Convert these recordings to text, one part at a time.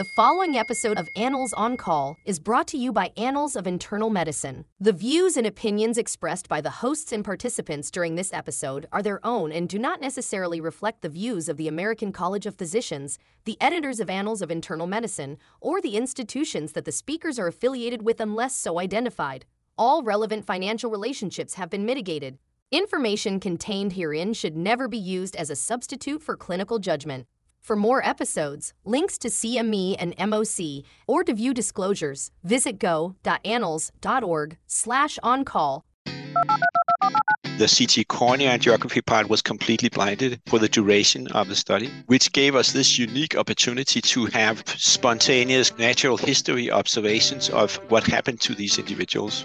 The following episode of Annals on Call is brought to you by Annals of Internal Medicine. The views and opinions expressed by the hosts and participants during this episode are their own and do not necessarily reflect the views of the American College of Physicians, the editors of Annals of Internal Medicine, or the institutions that the speakers are affiliated with unless so identified. All relevant financial relationships have been mitigated. Information contained herein should never be used as a substitute for clinical judgment. For more episodes, links to CME and MOC, or to view disclosures, visit go.annals.org slash on-call. The CT coronary angiography part was completely blinded for the duration of the study, which gave us this unique opportunity to have spontaneous natural history observations of what happened to these individuals.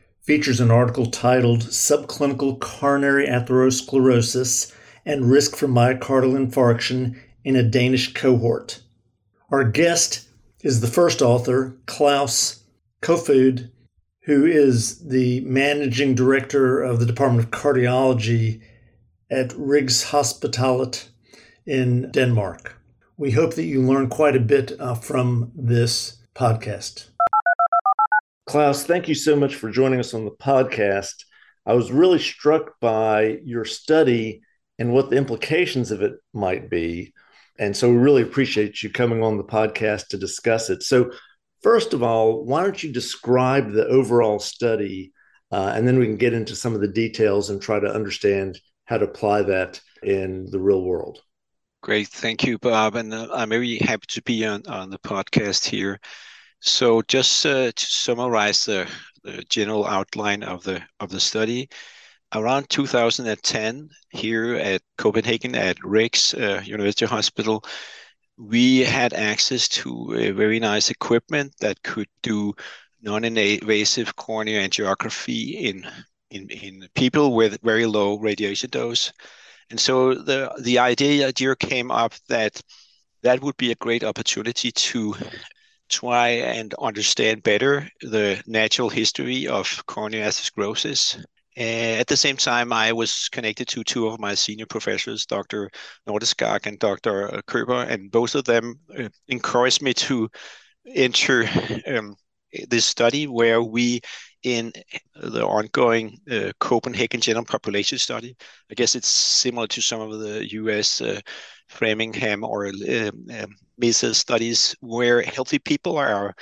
features an article titled Subclinical Coronary Atherosclerosis and Risk for Myocardial Infarction in a Danish Cohort. Our guest is the first author, Klaus Kofoed, who is the managing director of the Department of Cardiology at Rigshospitalet in Denmark. We hope that you learn quite a bit uh, from this podcast. Klaus, thank you so much for joining us on the podcast. I was really struck by your study and what the implications of it might be. And so we really appreciate you coming on the podcast to discuss it. So, first of all, why don't you describe the overall study? Uh, and then we can get into some of the details and try to understand how to apply that in the real world. Great. Thank you, Bob. And uh, I'm very happy to be on, on the podcast here. So just uh, to summarize the, general outline of the of the study, around 2010 here at Copenhagen at Rigs uh, University Hospital, we had access to very nice equipment that could do non-invasive coronary angiography in, in in people with very low radiation dose. And so the the idea here came up that that would be a great opportunity to try and understand better the natural history of coronary atherosclerosis. at the same time, I was connected to two of my senior professors, Dr. Nordestgaard and Dr. Koeber, and both of them uh, encouraged me to enter um, this study where we in the ongoing uh, Copenhagen General Population Study. I guess it's similar to some of the US uh, Framingham or um, um, MESA studies where healthy people are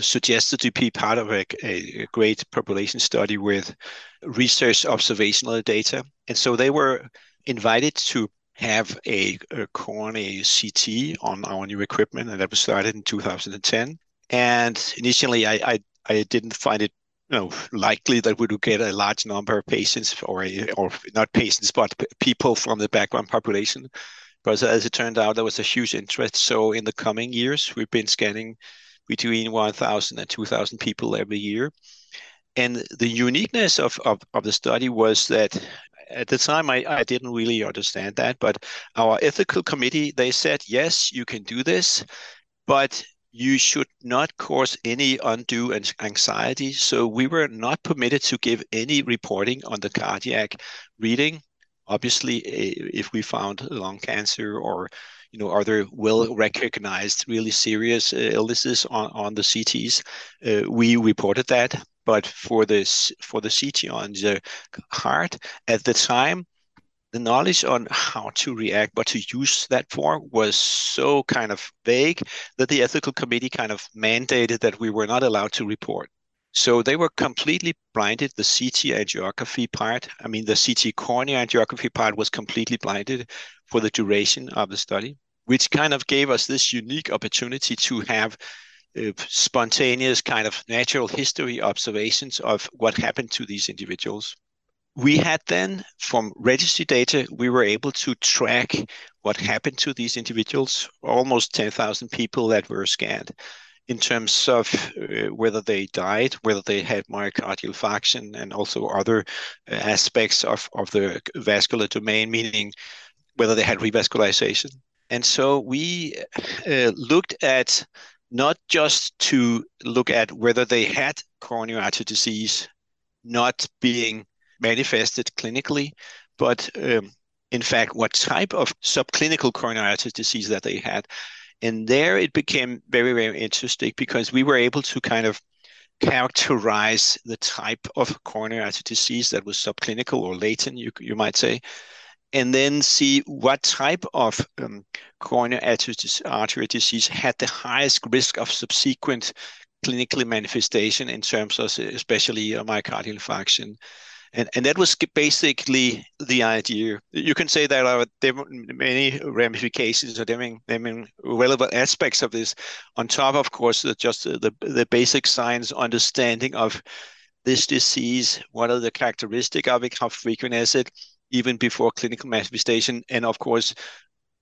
suggested to be part of a, a, great population study with research observational data. And so they were invited to have a, a coronary CT on our new equipment, and that was started in 2010. And initially, I, I, I didn't find it you know, likely that we would get a large number of patients, or a, or not patients, but people from the background population. But as it turned out, there was a huge interest. So in the coming years, we've been scanning between 1,000 and 2,000 people every year. And the uniqueness of, of, of the study was that at the time I, I didn't really understand that, but our ethical committee, they said, yes, you can do this, but you should not cause any undue anxiety. So we were not permitted to give any reporting on the cardiac reading Obviously, if we found lung cancer or you know other well recognized really serious uh, illnesses on, on the CTs, uh, we reported that. But for this for the CT on the heart at the time, the knowledge on how to react, what to use that for, was so kind of vague that the ethical committee kind of mandated that we were not allowed to report. So they were completely blinded. The CT angiography part, I mean, the CT coronary angiography part was completely blinded for the duration of the study, which kind of gave us this unique opportunity to have uh, spontaneous kind of natural history observations of what happened to these individuals. We had then, from registry data, we were able to track what happened to these individuals, almost 10,000 people that were scanned in terms of uh, whether they died, whether they had myocardial infarction, and also other uh, aspects of, of the vascular domain, meaning whether they had revascularization. And so we uh, looked at not just to look at whether they had coronary artery disease not being manifested clinically, but um, in fact, what type of subclinical coronary artery disease that they had. And there it became very, very interesting because we were able to kind of characterize the type of coronary artery disease that was subclinical or latent, you, you might say, and then see what type of um, coronary artery disease had the highest risk of subsequent clinical manifestation in terms of especially myocardial infarction and and that was basically the idea. You can say that there are many ramifications or many, many relevant aspects of this. On top, of course, just the the basic science understanding of this disease. What are the characteristics of it? How frequent is it? Even before clinical manifestation, and of course,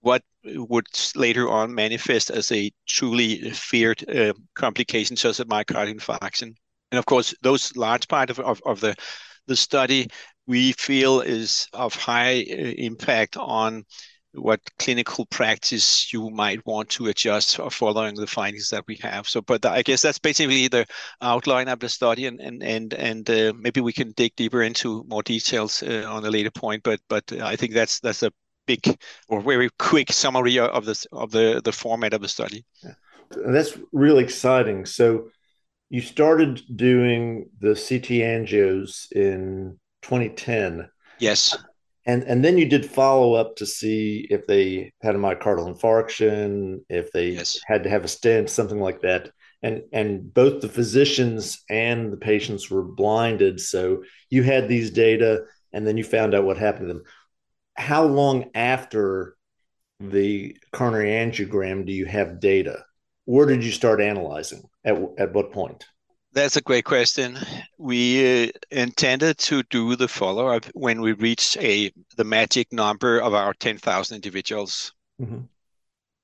what would later on manifest as a truly feared uh, complication, such as myocardial infarction. And of course, those large part of, of, of the the study we feel is of high uh, impact on what clinical practice you might want to adjust following the findings that we have. So, but I guess that's basically the outline of the study, and and and uh, maybe we can dig deeper into more details uh, on a later point. But but I think that's that's a big or very quick summary of the of the the format of the study. Yeah. That's really exciting. So you started doing the CT angios in 2010. Yes. And and then you did follow up to see if they had a myocardial infarction, if they yes. had to have a stent, something like that. And and both the physicians and the patients were blinded. So you had these data and then you found out what happened to them. How long after the coronary angiogram do you have data? Where did you start analyzing? At, at what point? That's a great question. We uh, intended to do the follow up when we reached a the magic number of our 10,000 individuals. Mm-hmm.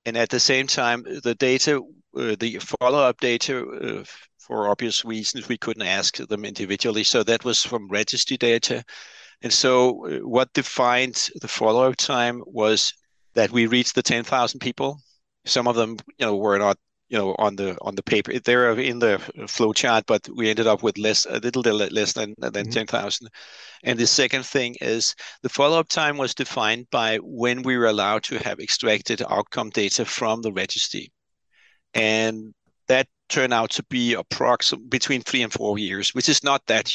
And at the same time, the data, uh, the follow up data, uh, for obvious reasons, we couldn't ask them individually. So that was from registry data. And so, uh, what defined the follow up time was that we reached the 10,000 people. Some of them, you know, were not you know on the on the paper they're in the flow chart but we ended up with less a little less than than mm-hmm. 10,000 and the second thing is the follow-up time was defined by when we were allowed to have extracted outcome data from the registry and that turned out to be approximately between three and four years, which is not that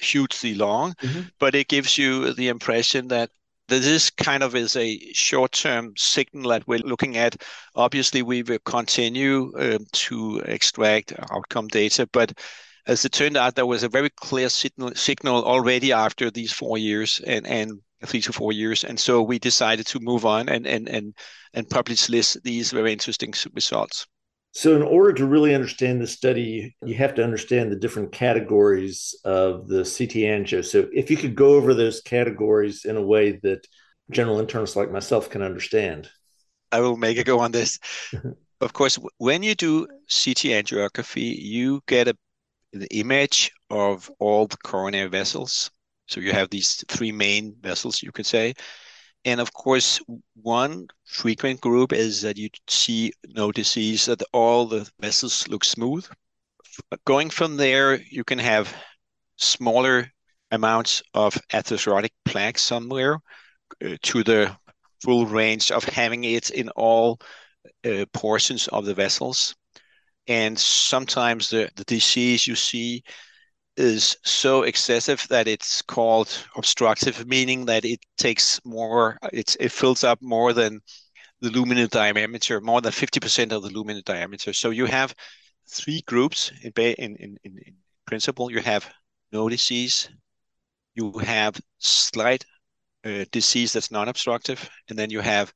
hugely long, mm-hmm. but it gives you the impression that this kind of is a short-term signal that we're looking at. Obviously, we will continue um, to extract outcome data, but as it turned out, there was a very clear signal, already after these four years and, and three to four years. And so we decided to move on and, and, and, and publish these very interesting results. So, in order to really understand the study, you have to understand the different categories of the CT angio. So, if you could go over those categories in a way that general internists like myself can understand. I will make a go on this. of course, when you do CT angiography, you get a, an image of all the coronary vessels. So, you have these three main vessels, you could say. And of course, one frequent group is that you see no disease, that all the vessels look smooth. Going from there, you can have smaller amounts of atherosclerotic plaque somewhere uh, to the full range of having it in all uh, portions of the vessels. And sometimes the, the disease you see is so excessive that it's called obstructive, meaning that it takes more, it fills up more than the luminal diameter, more than 50% of the luminal diameter. So you have three groups in, in, in, in principle. You have no disease, you have slight uh, disease that's non-obstructive, and then you have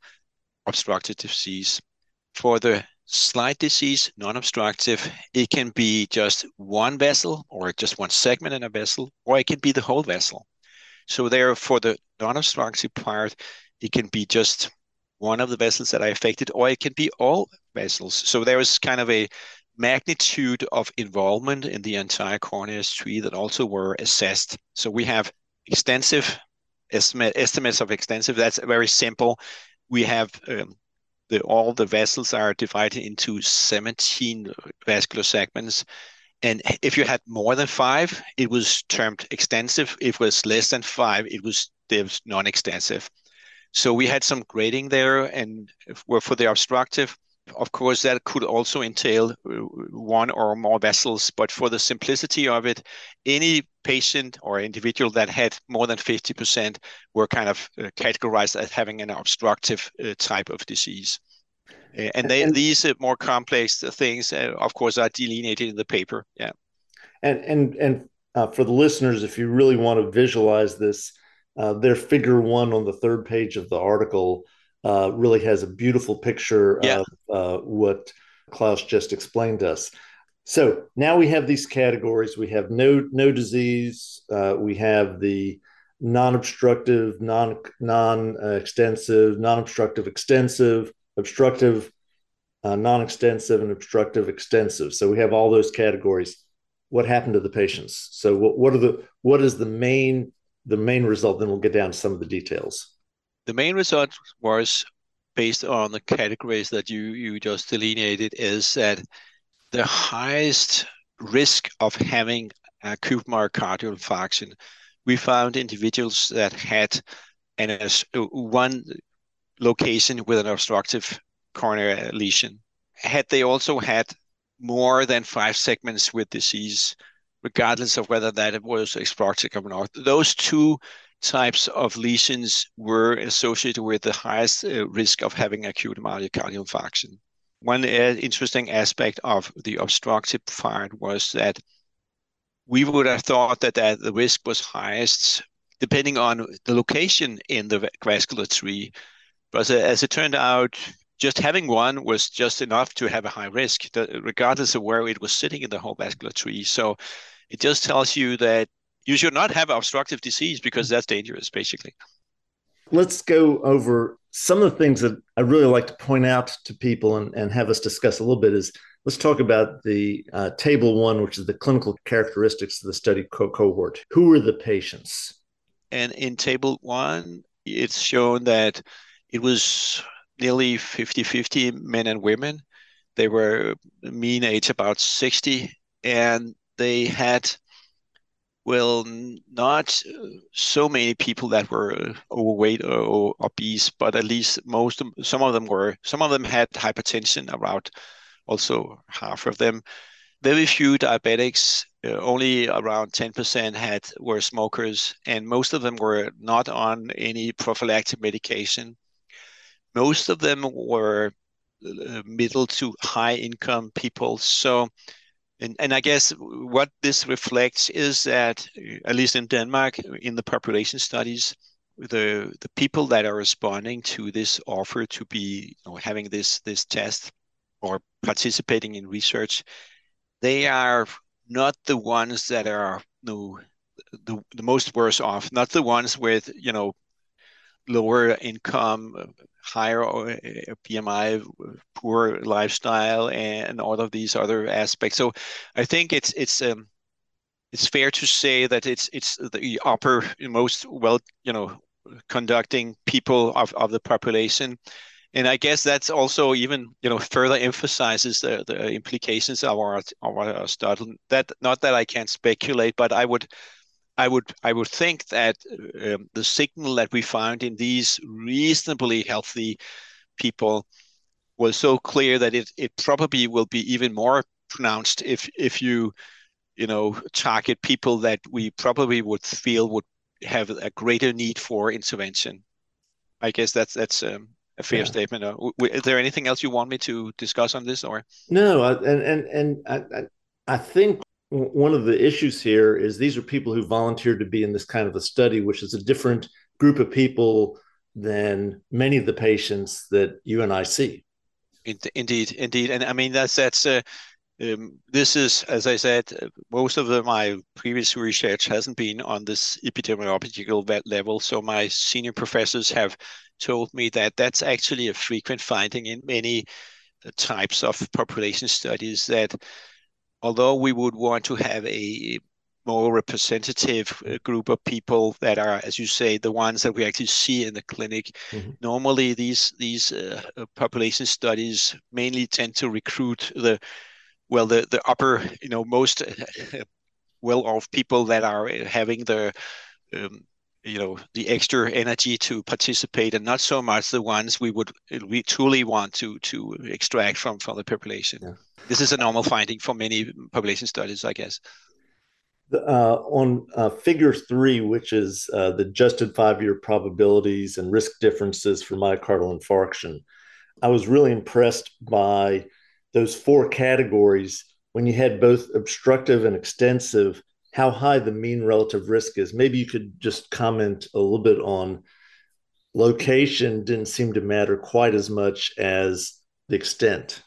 obstructive disease. For the slight disease, non-obstructive. It can be just one vessel or just one segment in a vessel, or it can be the whole vessel. So there, for the non-obstructive part, it can be just one of the vessels that are affected, or it can be all vessels. So there is kind of a magnitude of involvement in the entire corneas tree that also were assessed. So we have extensive estimate, estimates of extensive. That's very simple. We have um, the, all the vessels are divided into 17 vascular segments. And if you had more than five, it was termed extensive. If it was less than five, it was, non-extensive. So we had some grading there, and were for the obstructive, of course, that could also entail uh, one or more vessels, but for the simplicity of it, any patient or individual that had more than 50% were kind of uh, categorized as having an obstructive uh, type of disease. and they, and, these more complex things, of course, are delineated in the paper. Yeah. And and and uh, for the listeners, if you really want to visualize this, uh, their figure one on the third page of the article uh, really has a beautiful picture yeah. of uh, what Klaus just explained to us. So now we have these categories. We have no no disease. Uh, we have the non-obstructive, non non-extensive, non-obstructive, extensive, obstructive, uh, non-extensive, and obstructive extensive. So we have all those categories. What happened to the patients? So what, what are the what is the main the main result? Then we'll get down to some of the details the main result was based on the categories that you, you just delineated is that the highest risk of having a acute myocardial infarction, we found individuals that had an, uh, one location with an obstructive coronary lesion. Had they also had more than five segments with disease, regardless of whether that was obstructive or not, those two types of lesions were associated with the highest uh, risk of having acute myocardial infarction. One uh, interesting aspect of the obstructive part was that we would have thought that, that the risk was highest depending on the location in the vascular tree. But as it turned out, just having one was just enough to have a high risk, regardless of where it was sitting in the whole vascular tree. So it just tells you that you should not have obstructive disease because that's dangerous, basically. Let's go over some of the things that I really like to point out to people and, and have us discuss a little bit is let's talk about the uh, table one, which is the clinical characteristics of the study co- cohort. Who are the patients? And in table one, it's shown that it was nearly 50 50 men and women. They were mean age about 60, and they had well, not so many people that were overweight or obese, but at least most, some of them were. Some of them had hypertension, around also half of them. Very few diabetics, uh, only around 10% had were smokers, and most of them were not on any prophylactic medication. Most of them were uh, middle to high income people. So and, and I guess what this reflects is that, at least in Denmark, in the population studies, the the people that are responding to this offer to be you know, having this this test or participating in research, they are not the ones that are you know, the the most worse off, not the ones with you know lower income, higher BMI, poor lifestyle, and all of these other aspects. So I think it's it's um, it's fair to say that it's it's the upper most well you know conducting people of, of the population and I guess that's also even you know further emphasizes the, the implications of our of our study. That not that I can speculate, but I would I would I would think that um, the signal that we found in these reasonably healthy people was so clear that it it probably will be even more pronounced if if you you know target people that we probably would feel would have a greater need for intervention. I guess that's that's um, a fair yeah. statement. Uh, is there anything else you want me to discuss on this, or no? And and and I I think one of the issues here is these are people who volunteered to be in this kind of a study, which is a different group of people than many of the patients that you and I see. Indeed, indeed, and I mean that's that's uh, um, this is as I said, most of the, my previous research hasn't been on this epidemiological level. So my senior professors have told me that that's actually a frequent finding in many types of population studies that although we would want to have a more representative uh, group of people that are, as you say, the ones that we actually see in the clinic. Mm-hmm. Normally, these these uh, uh population studies mainly tend to recruit the well the the upper you know most well off people that are having the um, you know the extra energy to participate and not so much the ones we would we truly want to to extract from from the population yeah. this is a normal finding for many population studies i guess uh, on uh, figure three which is uh, the adjusted five-year probabilities and risk differences for myocardial infarction i was really impressed by those four categories when you had both obstructive and extensive how high the mean relative risk is. Maybe you could just comment a little bit on location didn't seem to matter quite as much as the extent.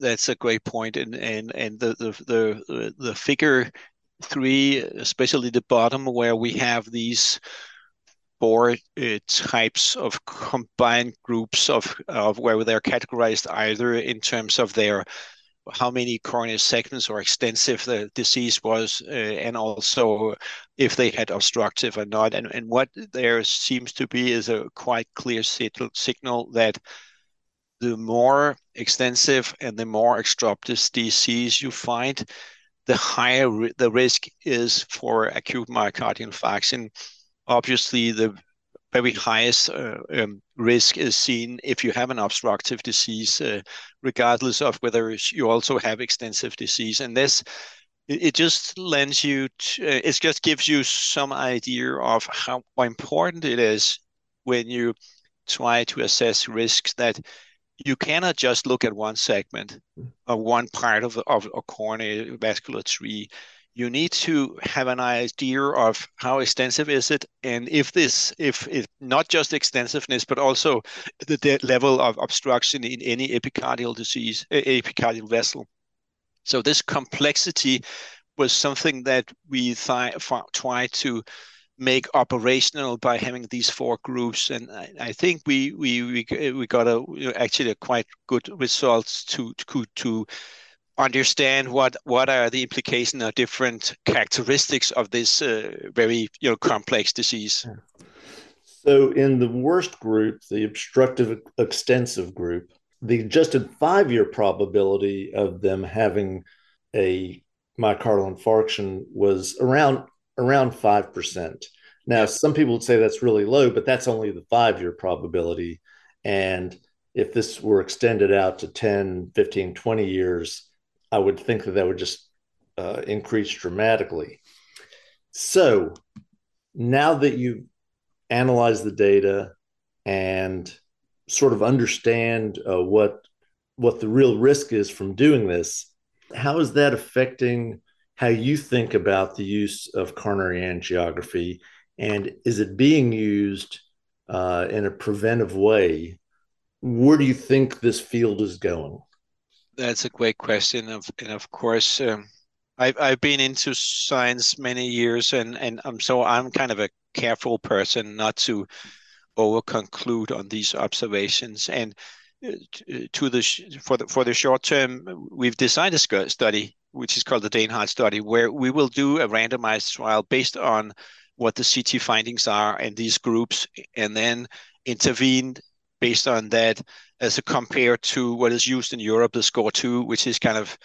That's a great point, and and and the the the, the figure three, especially the bottom where we have these four uh, types of combined groups of of where they're categorized either in terms of their how many coronary segments or extensive the disease was, uh, and also if they had obstructive or not. And, and what there seems to be is a quite clear signal that the more extensive and the more obstructive disease you find, the higher the risk is for acute myocardial infarction. Obviously, the very highest uh, um, risk is seen if you have an obstructive disease, uh, regardless of whether you also have extensive disease. And this, it, just lends you, to, uh, it just gives you some idea of how, how important it is when you try to assess risks that you cannot just look at one segment or one part of, of a coronary vascular tree you need to have an idea of how extensive is it and if this if it not just extensiveness but also the, level of obstruction in any epicardial disease eh, epicardial vessel. So this complexity was something that we th- try to make operational by having these four groups and i, I think we we we, we got a actually a quite good results to to to understand what what are the implications or different characteristics of this uh, very you know complex disease. So, in the worst group, the obstructive extensive group, the adjusted five-year probability of them having a myocardial infarction was around around five percent. Now, some people would say that's really low, but that's only the five-year probability. And if this were extended out to 10, 15, 20 years, I would think that that would just uh, increase dramatically. So now that you've analyzed the data and sort of understand uh, what what the real risk is from doing this, how is that affecting how you think about the use of coronary angiography, and is it being used uh, in a preventive way? Where do you think this field is going? That's a great question. Of and of course, um, I've I've been into science many years, and and I'm so I'm kind of a careful person not to over conclude on these observations. And uh, to the for the for the short term, we've designed a study which is called the DaneHeart study, where we will do a randomized trial based on what the CT findings are in these groups, and then intervene based on that as a compare to what is used in Europe, the score two, which is kind of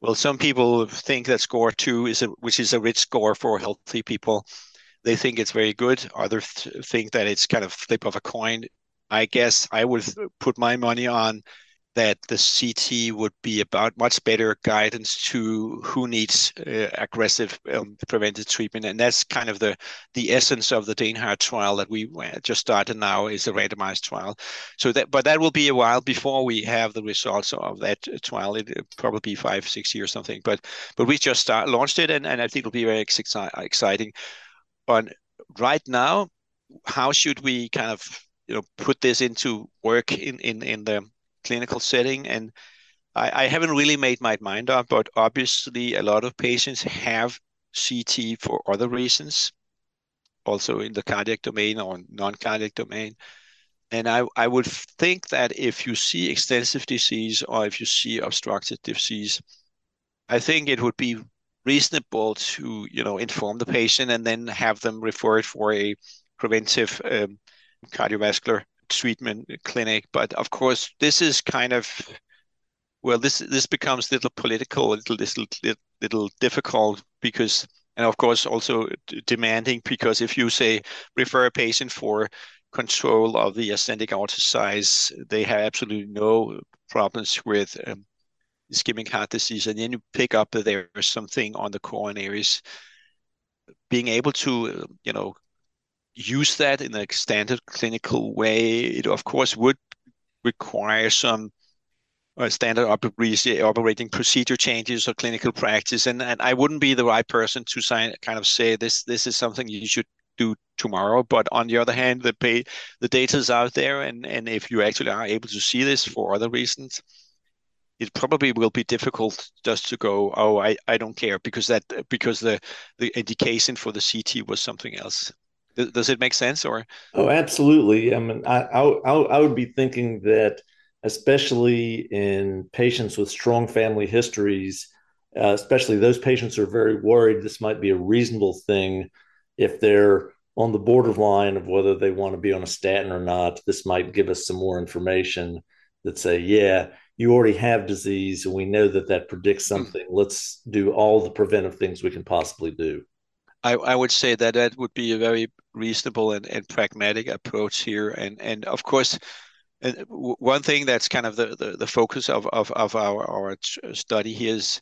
well, some people think that score two is a which is a rich score for healthy people. They think it's very good. Others think that it's kind of flip of a coin. I guess I would put my money on that the CT would be about much better guidance to who needs uh, aggressive um, preventive treatment, and that's kind of the the essence of the DaneHeart trial that we uh, just started now is a randomized trial. So that, but that will be a while before we have the results of that trial. It will probably be five, six years or something. But but we just start, launched it, and, and I think it'll be very exciting. On right now, how should we kind of you know put this into work in in in the clinical setting. And I, I haven't really made my mind up, but obviously a lot of patients have CT for other reasons, also in the cardiac domain or non-cardiac domain. and I, I would think that if you see extensive disease or if you see obstructive disease, I think it would be reasonable to you know inform the patient and then have them referred for a preventive um, cardiovascular treatment clinic. But of course, this is kind of well, this this becomes little political, a little little little difficult because, and of course also demanding because if you say refer a patient for control of the ascending aortic size, they have absolutely no problems with um, ischemic heart disease, and then you pick up that there's something on the coronaries. Being able to, you know, use that in a standard clinical way, it of course would require some uh, standard operating procedure changes or clinical practice, and, and I wouldn't be the right person to sign, kind of say this this is something you should do tomorrow. But on the other hand, the pay, the data is out there, and and if you actually are able to see this for other reasons, it probably will be difficult just to go, oh, I, I don't care because that because the the indication for the CT was something else. Does it make sense or? Oh, absolutely. I mean, I I, I would be thinking that especially in patients with strong family histories, uh, especially those patients are very worried. This might be a reasonable thing if they're on the borderline of whether they want to be on a statin or not. This might give us some more information that say, yeah, you already have disease and we know that that predicts hmm. something let's do all the preventive things we can possibly do i, I would say that that would be a very reasonable and, and pragmatic approach here and and of course one thing that's kind of the, the, the focus of, of, of our, our study here is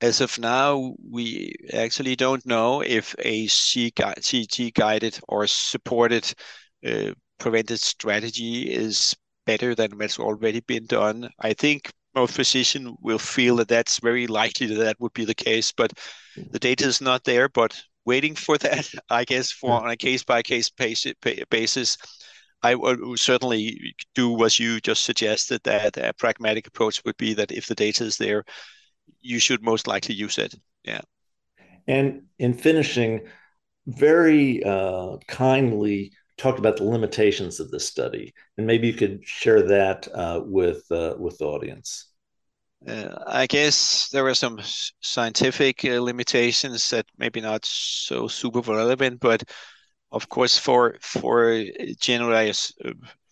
as of now, we actually don't know if a CT guided or supported uh, preventive strategy is better than what's already been done. I think most physicians will feel that that's very likely that that would be the case, but the data is not there. But waiting for that, I guess, for on a case by case basis, I would certainly do what you just suggested. That a pragmatic approach would be that if the data is there, you should most likely use it. Yeah. And in finishing, very uh, kindly talked about the limitations of this study, and maybe you could share that uh, with uh, with the audience. Uh, I guess there were some scientific uh, limitations that maybe not so super relevant, but of course, for for general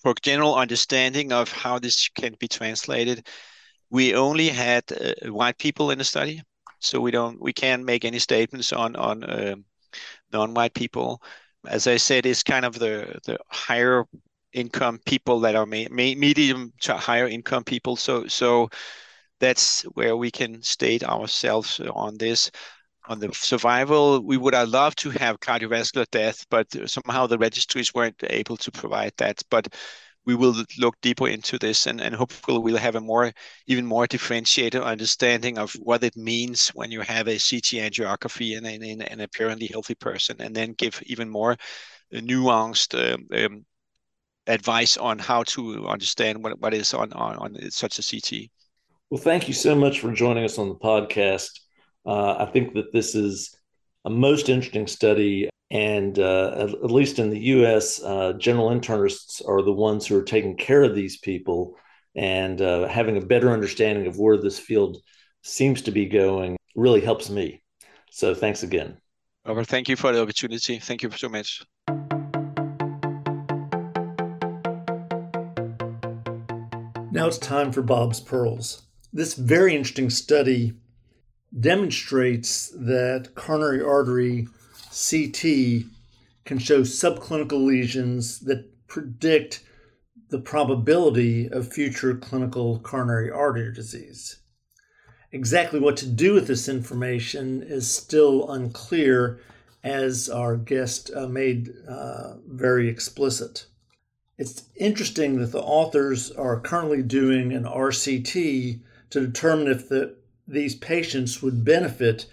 for general understanding of how this can be translated, we only had uh, white people in the study, so we don't we can't make any statements on on um, non-white people as I said, it's kind of the the higher income people that are ma- medium to higher income people. So so that's where we can state ourselves on this. On the survival, we would have loved to have cardiovascular death, but somehow the registries weren't able to provide that. But we will look deeper into this and, and hopefully we'll have a more even more differentiated understanding of what it means when you have a CT angiography in, in, in an apparently healthy person and then give even more nuanced um, um, advice on how to understand what, what is on, on, on such a CT. Well, thank you so much for joining us on the podcast. Uh, I think that this is a most interesting study and uh, at, at, least in the US, uh, general internists are the ones who are taking care of these people and uh, having a better understanding of where this field seems to be going really helps me. So thanks again. Robert, thank you for the opportunity. Thank you so much. Now it's time for Bob's Pearls. This very interesting study demonstrates that coronary artery CT can show subclinical lesions that predict the probability of future clinical coronary artery disease. Exactly what to do with this information is still unclear, as our guest uh, made uh, very explicit. It's interesting that the authors are currently doing an RCT to determine if the, these patients would benefit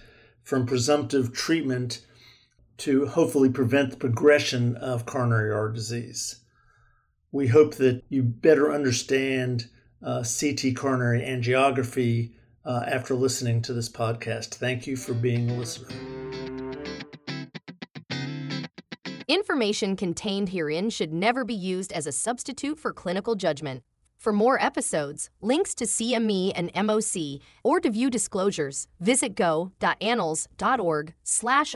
from presumptive treatment to hopefully prevent the progression of coronary artery disease. We hope that you better understand uh, CT coronary angiography uh, after listening to this podcast. Thank you for being a listener. Information contained herein should never be used as a substitute for clinical judgment. For more episodes, links to CME and MOC, or to view disclosures, visit go.annals.org slash